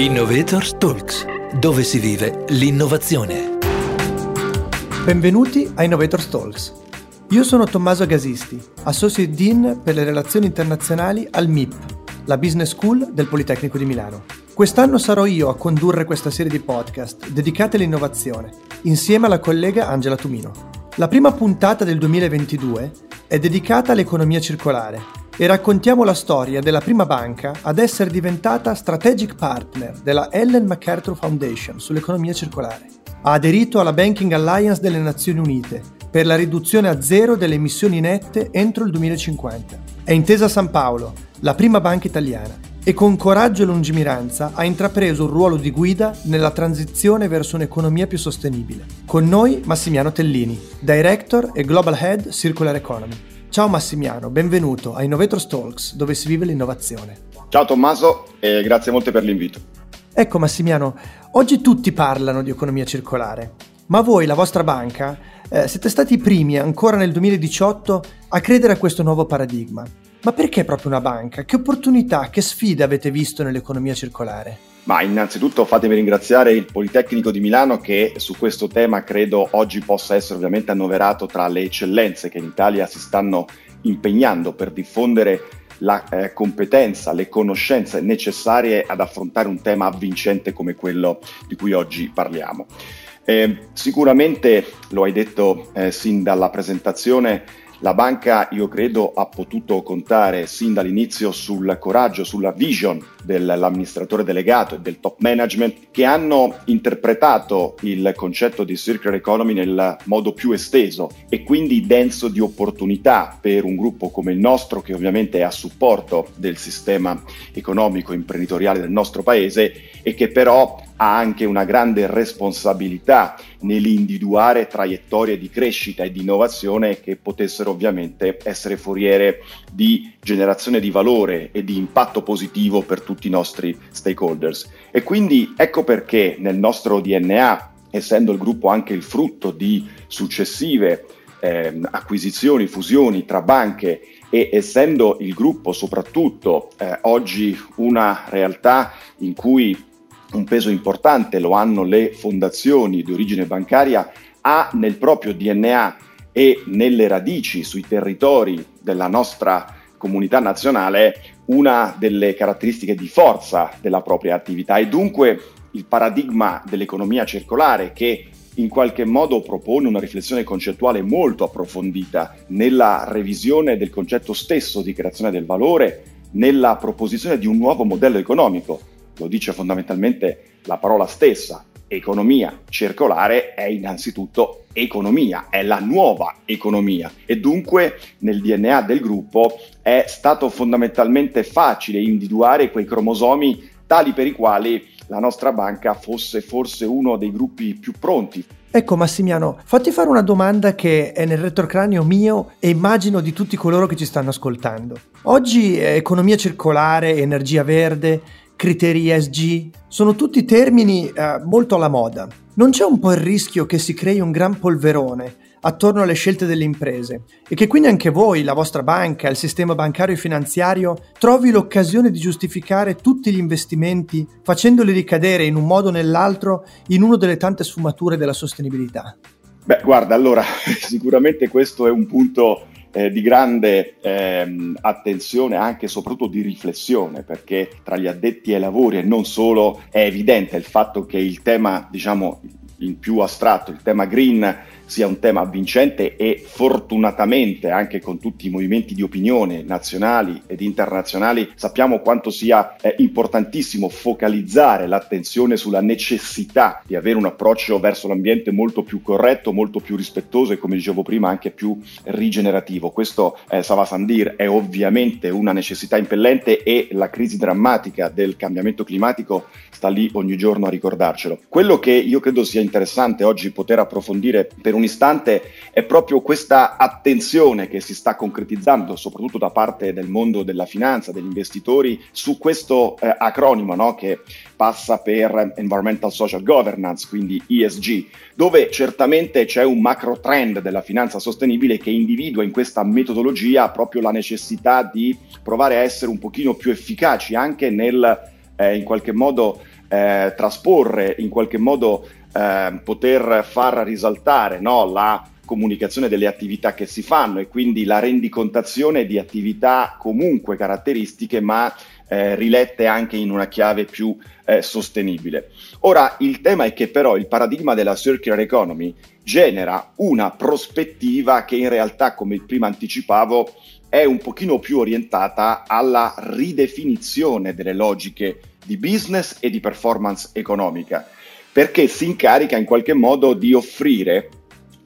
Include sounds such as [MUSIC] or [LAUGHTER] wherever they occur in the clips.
Innovators Talks, dove si vive l'innovazione. Benvenuti a Innovators Talks. Io sono Tommaso Gasisti, Associate Dean per le relazioni internazionali al MIP, la Business School del Politecnico di Milano. Quest'anno sarò io a condurre questa serie di podcast dedicate all'innovazione, insieme alla collega Angela Tumino. La prima puntata del 2022 è dedicata all'economia circolare e raccontiamo la storia della prima banca ad essere diventata strategic partner della Ellen MacArthur Foundation sull'economia circolare. Ha aderito alla Banking Alliance delle Nazioni Unite per la riduzione a zero delle emissioni nette entro il 2050. È Intesa San Paolo, la prima banca italiana, e con coraggio e lungimiranza ha intrapreso un ruolo di guida nella transizione verso un'economia più sostenibile. Con noi Massimiano Tellini, Director e Global Head Circular Economy. Ciao Massimiano, benvenuto a Innovators Talks, dove si vive l'innovazione. Ciao Tommaso e grazie molte per l'invito. Ecco Massimiano, oggi tutti parlano di economia circolare, ma voi, la vostra banca, eh, siete stati i primi ancora nel 2018 a credere a questo nuovo paradigma. Ma perché proprio una banca? Che opportunità, che sfide avete visto nell'economia circolare? Ma innanzitutto fatemi ringraziare il Politecnico di Milano che su questo tema credo oggi possa essere ovviamente annoverato tra le eccellenze che in Italia si stanno impegnando per diffondere la eh, competenza, le conoscenze necessarie ad affrontare un tema avvincente come quello di cui oggi parliamo. Eh, sicuramente, lo hai detto eh, sin dalla presentazione, la banca, io credo, ha potuto contare sin dall'inizio sul coraggio, sulla vision dell'amministratore delegato e del top management che hanno interpretato il concetto di circular economy nel modo più esteso e quindi denso di opportunità per un gruppo come il nostro che ovviamente è a supporto del sistema economico imprenditoriale del nostro paese e che però ha anche una grande responsabilità nell'individuare traiettorie di crescita e di innovazione che potessero ovviamente essere foriere di generazione di valore e di impatto positivo per tutti i nostri stakeholders. E quindi ecco perché nel nostro DNA, essendo il gruppo anche il frutto di successive eh, acquisizioni, fusioni tra banche e essendo il gruppo soprattutto eh, oggi una realtà in cui un peso importante lo hanno le fondazioni di origine bancaria, ha nel proprio DNA e nelle radici sui territori della nostra comunità nazionale una delle caratteristiche di forza della propria attività. E dunque il paradigma dell'economia circolare che in qualche modo propone una riflessione concettuale molto approfondita nella revisione del concetto stesso di creazione del valore, nella proposizione di un nuovo modello economico lo dice fondamentalmente la parola stessa, economia circolare è innanzitutto economia, è la nuova economia e dunque nel DNA del gruppo è stato fondamentalmente facile individuare quei cromosomi tali per i quali la nostra banca fosse forse uno dei gruppi più pronti. Ecco Massimiano, fatti fare una domanda che è nel retrocranio mio e immagino di tutti coloro che ci stanno ascoltando. Oggi economia circolare, energia verde, criteri ESG, sono tutti termini eh, molto alla moda. Non c'è un po' il rischio che si crei un gran polverone attorno alle scelte delle imprese e che quindi anche voi, la vostra banca, il sistema bancario e finanziario trovi l'occasione di giustificare tutti gli investimenti facendoli ricadere in un modo o nell'altro in una delle tante sfumature della sostenibilità? Beh, guarda, allora [LAUGHS] sicuramente questo è un punto eh, di grande ehm, attenzione, anche e soprattutto di riflessione, perché tra gli addetti ai lavori e non solo è evidente il fatto che il tema, diciamo, in più astratto, il tema green sia un tema vincente e fortunatamente anche con tutti i movimenti di opinione nazionali ed internazionali sappiamo quanto sia eh, importantissimo focalizzare l'attenzione sulla necessità di avere un approccio verso l'ambiente molto più corretto, molto più rispettoso e come dicevo prima anche più rigenerativo. Questo eh, Sava Sandir è ovviamente una necessità impellente e la crisi drammatica del cambiamento climatico sta lì ogni giorno a ricordarcelo. Quello che io credo sia interessante oggi poter approfondire per un un istante è proprio questa attenzione che si sta concretizzando, soprattutto da parte del mondo della finanza, degli investitori, su questo eh, acronimo no? che passa per Environmental Social Governance, quindi ESG, dove certamente c'è un macro trend della finanza sostenibile che individua in questa metodologia proprio la necessità di provare a essere un pochino più efficaci anche nel eh, in qualche modo eh, trasporre, in qualche modo eh, poter far risaltare no, la comunicazione delle attività che si fanno e quindi la rendicontazione di attività comunque caratteristiche ma eh, rilette anche in una chiave più eh, sostenibile. Ora il tema è che però il paradigma della circular economy genera una prospettiva che in realtà, come prima anticipavo, è un pochino più orientata alla ridefinizione delle logiche di business e di performance economica, perché si incarica in qualche modo di offrire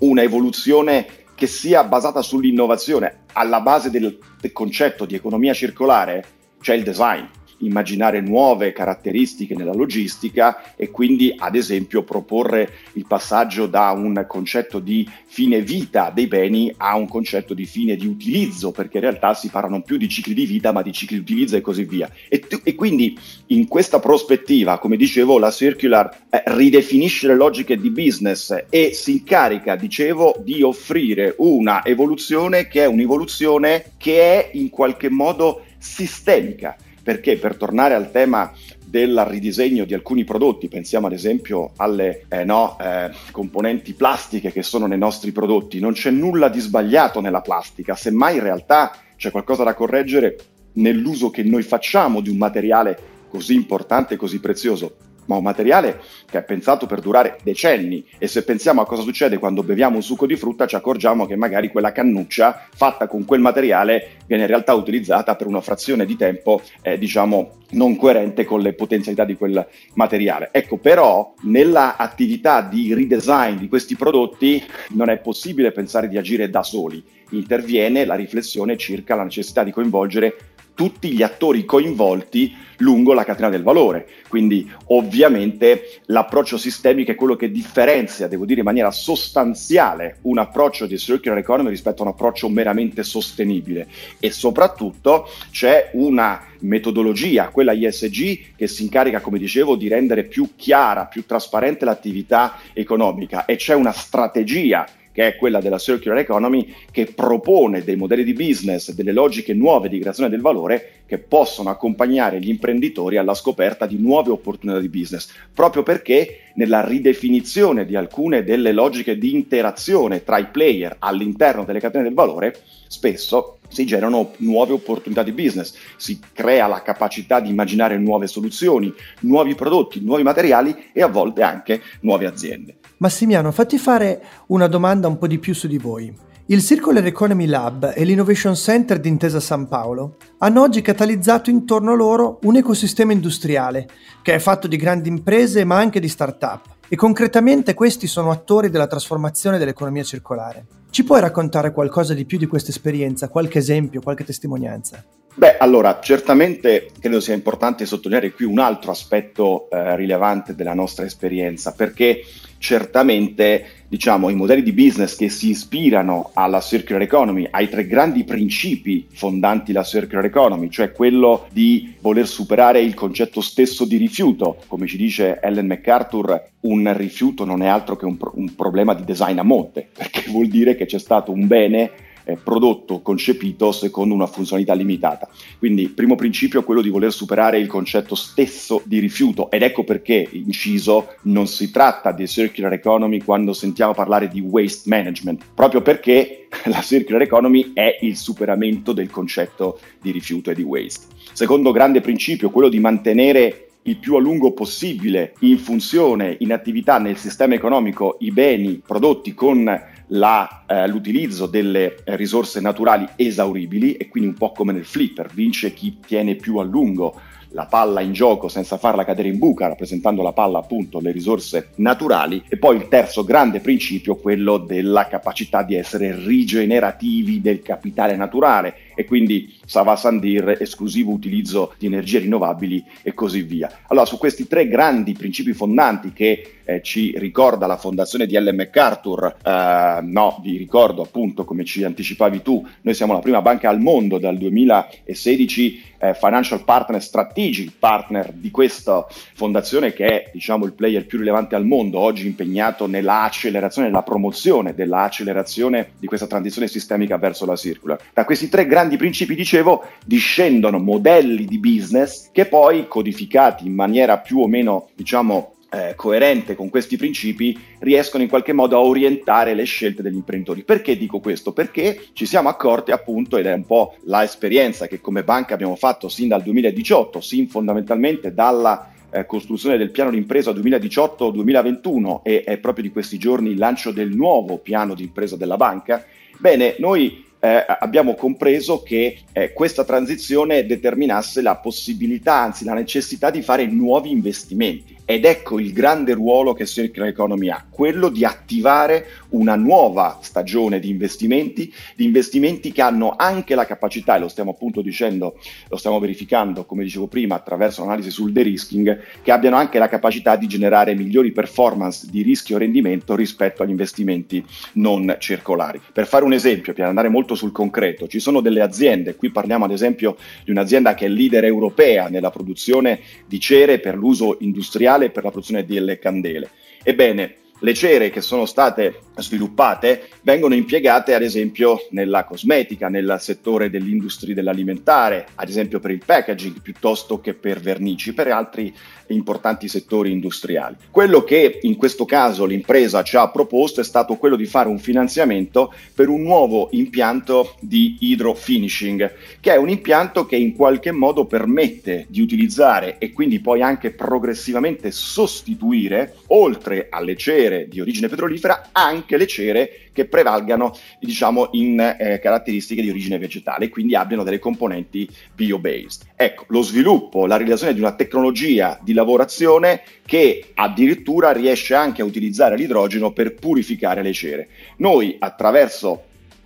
una evoluzione che sia basata sull'innovazione. Alla base del, del concetto di economia circolare c'è il design, immaginare nuove caratteristiche nella logistica e quindi ad esempio proporre il passaggio da un concetto di fine vita dei beni a un concetto di fine di utilizzo, perché in realtà si parla non più di cicli di vita ma di cicli di utilizzo e così via. E, e quindi in questa prospettiva, come dicevo, la circular eh, ridefinisce le logiche di business e si incarica, dicevo, di offrire una evoluzione che è un'evoluzione che è in qualche modo sistemica perché per tornare al tema del ridisegno di alcuni prodotti, pensiamo ad esempio alle eh, no, eh, componenti plastiche che sono nei nostri prodotti, non c'è nulla di sbagliato nella plastica, semmai in realtà c'è qualcosa da correggere nell'uso che noi facciamo di un materiale così importante e così prezioso ma un materiale che è pensato per durare decenni e se pensiamo a cosa succede quando beviamo un succo di frutta ci accorgiamo che magari quella cannuccia fatta con quel materiale viene in realtà utilizzata per una frazione di tempo eh, diciamo non coerente con le potenzialità di quel materiale. Ecco, però nella attività di redesign di questi prodotti non è possibile pensare di agire da soli. Interviene la riflessione circa la necessità di coinvolgere tutti gli attori coinvolti lungo la catena del valore. Quindi ovviamente l'approccio sistemico è quello che differenzia, devo dire in maniera sostanziale, un approccio di circular economy rispetto a un approccio meramente sostenibile e soprattutto c'è una metodologia, quella ISG, che si incarica, come dicevo, di rendere più chiara, più trasparente l'attività economica e c'è una strategia che è quella della circular economy, che propone dei modelli di business, delle logiche nuove di creazione del valore che possono accompagnare gli imprenditori alla scoperta di nuove opportunità di business, proprio perché nella ridefinizione di alcune delle logiche di interazione tra i player all'interno delle catene del valore, spesso si generano nuove opportunità di business, si crea la capacità di immaginare nuove soluzioni, nuovi prodotti, nuovi materiali e a volte anche nuove aziende. Massimiano, fatti fare una domanda un po' di più su di voi. Il Circular Economy Lab e l'Innovation Center di Intesa San Paolo hanno oggi catalizzato intorno a loro un ecosistema industriale che è fatto di grandi imprese ma anche di start-up e concretamente questi sono attori della trasformazione dell'economia circolare. Ci puoi raccontare qualcosa di più di questa esperienza, qualche esempio, qualche testimonianza? Beh, allora, certamente credo sia importante sottolineare qui un altro aspetto eh, rilevante della nostra esperienza, perché certamente diciamo, i modelli di business che si ispirano alla circular economy, ai tre grandi principi fondanti la circular economy, cioè quello di voler superare il concetto stesso di rifiuto. Come ci dice Ellen MacArthur, un rifiuto non è altro che un, pro- un problema di design a monte, [LAUGHS] perché vuol dire che c'è stato un bene eh, prodotto, concepito secondo una funzionalità limitata. Quindi il primo principio è quello di voler superare il concetto stesso di rifiuto ed ecco perché, inciso, non si tratta di circular economy quando sentiamo parlare di waste management, proprio perché [LAUGHS] la circular economy è il superamento del concetto di rifiuto e di waste. Secondo grande principio, quello di mantenere il più a lungo possibile in funzione, in attività nel sistema economico i beni prodotti con la, eh, l'utilizzo delle risorse naturali esauribili e quindi un po' come nel flipper, vince chi tiene più a lungo la palla in gioco senza farla cadere in buca, rappresentando la palla appunto le risorse naturali, e poi il terzo grande principio, quello della capacità di essere rigenerativi del capitale naturale e quindi Sava Sandir, esclusivo utilizzo di energie rinnovabili e così via. Allora, su questi tre grandi principi fondanti che eh, ci ricorda la fondazione di Ellen MacArthur, eh, no, vi ricordo appunto, come ci anticipavi tu, noi siamo la prima banca al mondo dal 2016 eh, financial partner strategic partner di questa fondazione che è diciamo il player più rilevante al mondo, oggi impegnato nella accelerazione, nella promozione dell'accelerazione di questa transizione sistemica verso la circular. Da questi tre grandi grandi principi, dicevo, discendono modelli di business che poi, codificati in maniera più o meno, diciamo, eh, coerente con questi principi riescono in qualche modo a orientare le scelte degli imprenditori. Perché dico questo? Perché ci siamo accorti appunto, ed è un po' l'esperienza che come banca abbiamo fatto sin dal 2018, sin fondamentalmente dalla eh, costruzione del piano d'impresa 2018-2021 e è proprio di questi giorni il lancio del nuovo piano d'impresa della banca, bene, noi eh, abbiamo compreso che eh, questa transizione determinasse la possibilità, anzi la necessità di fare nuovi investimenti. Ed ecco il grande ruolo che Circular Economy ha, quello di attivare una nuova stagione di investimenti, di investimenti che hanno anche la capacità, e lo stiamo appunto dicendo, lo stiamo verificando, come dicevo prima, attraverso l'analisi sul de-risking, che abbiano anche la capacità di generare migliori performance di rischio rendimento rispetto agli investimenti non circolari. Per fare un esempio, per andare molto sul concreto, ci sono delle aziende, qui parliamo ad esempio di un'azienda che è leader europea nella produzione di cere per l'uso industriale per la produzione delle candele. Ebbene, le cere che sono state sviluppate vengono impiegate ad esempio nella cosmetica, nel settore dell'industria dell'alimentare, ad esempio per il packaging piuttosto che per vernici, per altri importanti settori industriali. Quello che in questo caso l'impresa ci ha proposto è stato quello di fare un finanziamento per un nuovo impianto di hydrofinishing, che è un impianto che in qualche modo permette di utilizzare e quindi poi anche progressivamente sostituire, oltre alle cere di origine petrolifera, anche le cere che prevalgano diciamo, in eh, caratteristiche di origine vegetale e quindi abbiano delle componenti bio-based. Ecco, lo sviluppo, la realizzazione di una tecnologia di lavorazione che addirittura riesce anche a utilizzare l'idrogeno per purificare le cere. Noi attraverso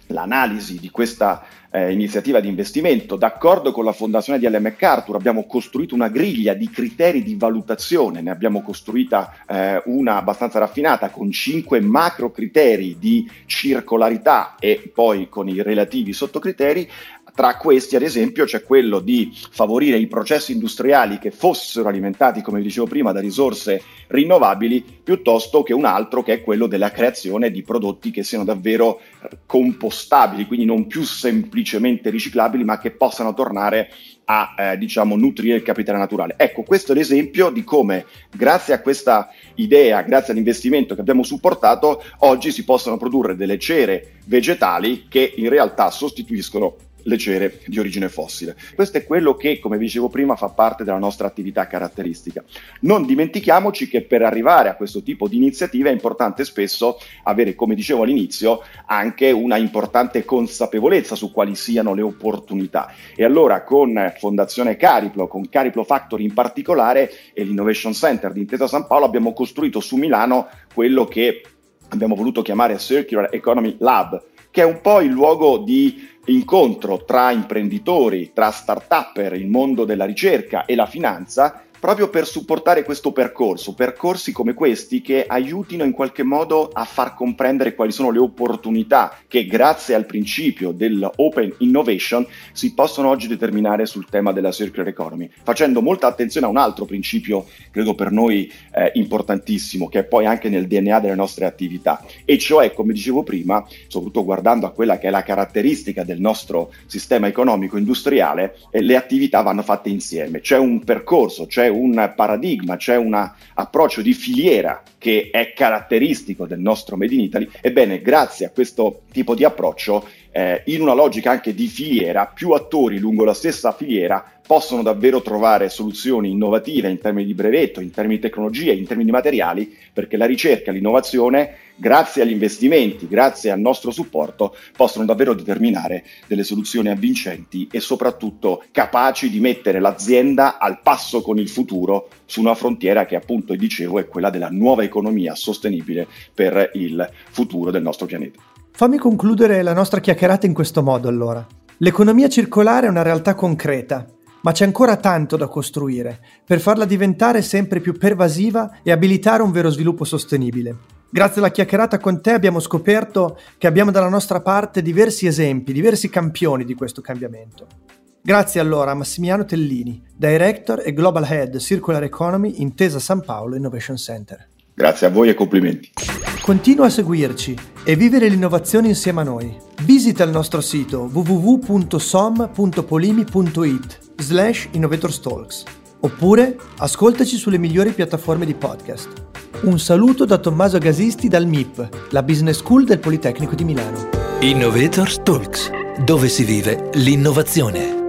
l'analisi di questa eh, iniziativa di investimento, d'accordo con la fondazione di Ellen MacArthur, abbiamo costruito una griglia di criteri di valutazione, ne abbiamo costruita eh, una abbastanza raffinata con cinque macro criteri di circolarità e poi con i relativi sottocriteri, tra questi, ad esempio, c'è quello di favorire i processi industriali che fossero alimentati, come dicevo prima, da risorse rinnovabili, piuttosto che un altro che è quello della creazione di prodotti che siano davvero compostabili, quindi non più semplicemente riciclabili, ma che possano tornare a eh, diciamo, nutrire il capitale naturale. Ecco, questo è l'esempio di come, grazie a questa idea, grazie all'investimento che abbiamo supportato, oggi si possono produrre delle cere vegetali che in realtà sostituiscono le cere di origine fossile. Questo è quello che, come dicevo prima, fa parte della nostra attività caratteristica. Non dimentichiamoci che per arrivare a questo tipo di iniziativa è importante spesso avere, come dicevo all'inizio, anche una importante consapevolezza su quali siano le opportunità. E allora con Fondazione Cariplo, con Cariplo Factory in particolare e l'Innovation Center di Intesa San Paolo abbiamo costruito su Milano quello che abbiamo voluto chiamare Circular Economy Lab, che è un po' il luogo di incontro tra imprenditori, tra start-upper, il mondo della ricerca e la finanza proprio per supportare questo percorso, percorsi come questi che aiutino in qualche modo a far comprendere quali sono le opportunità che grazie al principio dell'open innovation si possono oggi determinare sul tema della circular economy, facendo molta attenzione a un altro principio, credo per noi eh, importantissimo, che è poi anche nel DNA delle nostre attività, e cioè, come dicevo prima, soprattutto guardando a quella che è la caratteristica del nostro sistema economico industriale, eh, le attività vanno fatte insieme, c'è un percorso, c'è un paradigma, c'è un approccio di filiera che è caratteristico del nostro Made in Italy. Ebbene, grazie a questo tipo di approccio, eh, in una logica anche di filiera, più attori lungo la stessa filiera possono davvero trovare soluzioni innovative in termini di brevetto, in termini di tecnologia, in termini di materiali, perché la ricerca e l'innovazione, grazie agli investimenti, grazie al nostro supporto, possono davvero determinare delle soluzioni avvincenti e soprattutto capaci di mettere l'azienda al passo con il futuro su una frontiera che appunto, dicevo, è quella della nuova economia sostenibile per il futuro del nostro pianeta. Fammi concludere la nostra chiacchierata in questo modo allora. L'economia circolare è una realtà concreta ma c'è ancora tanto da costruire per farla diventare sempre più pervasiva e abilitare un vero sviluppo sostenibile. Grazie alla chiacchierata con te abbiamo scoperto che abbiamo dalla nostra parte diversi esempi, diversi campioni di questo cambiamento. Grazie allora a Massimiliano Tellini, Director e Global Head Circular Economy Intesa San Paolo Innovation Center. Grazie a voi e complimenti. Continua a seguirci e vivere l'innovazione insieme a noi. Visita il nostro sito www.som.polimi.it slash innovatorstalks oppure ascoltaci sulle migliori piattaforme di podcast. Un saluto da Tommaso Gasisti dal MIP, la Business School del Politecnico di Milano. Innovators Talks, dove si vive l'innovazione.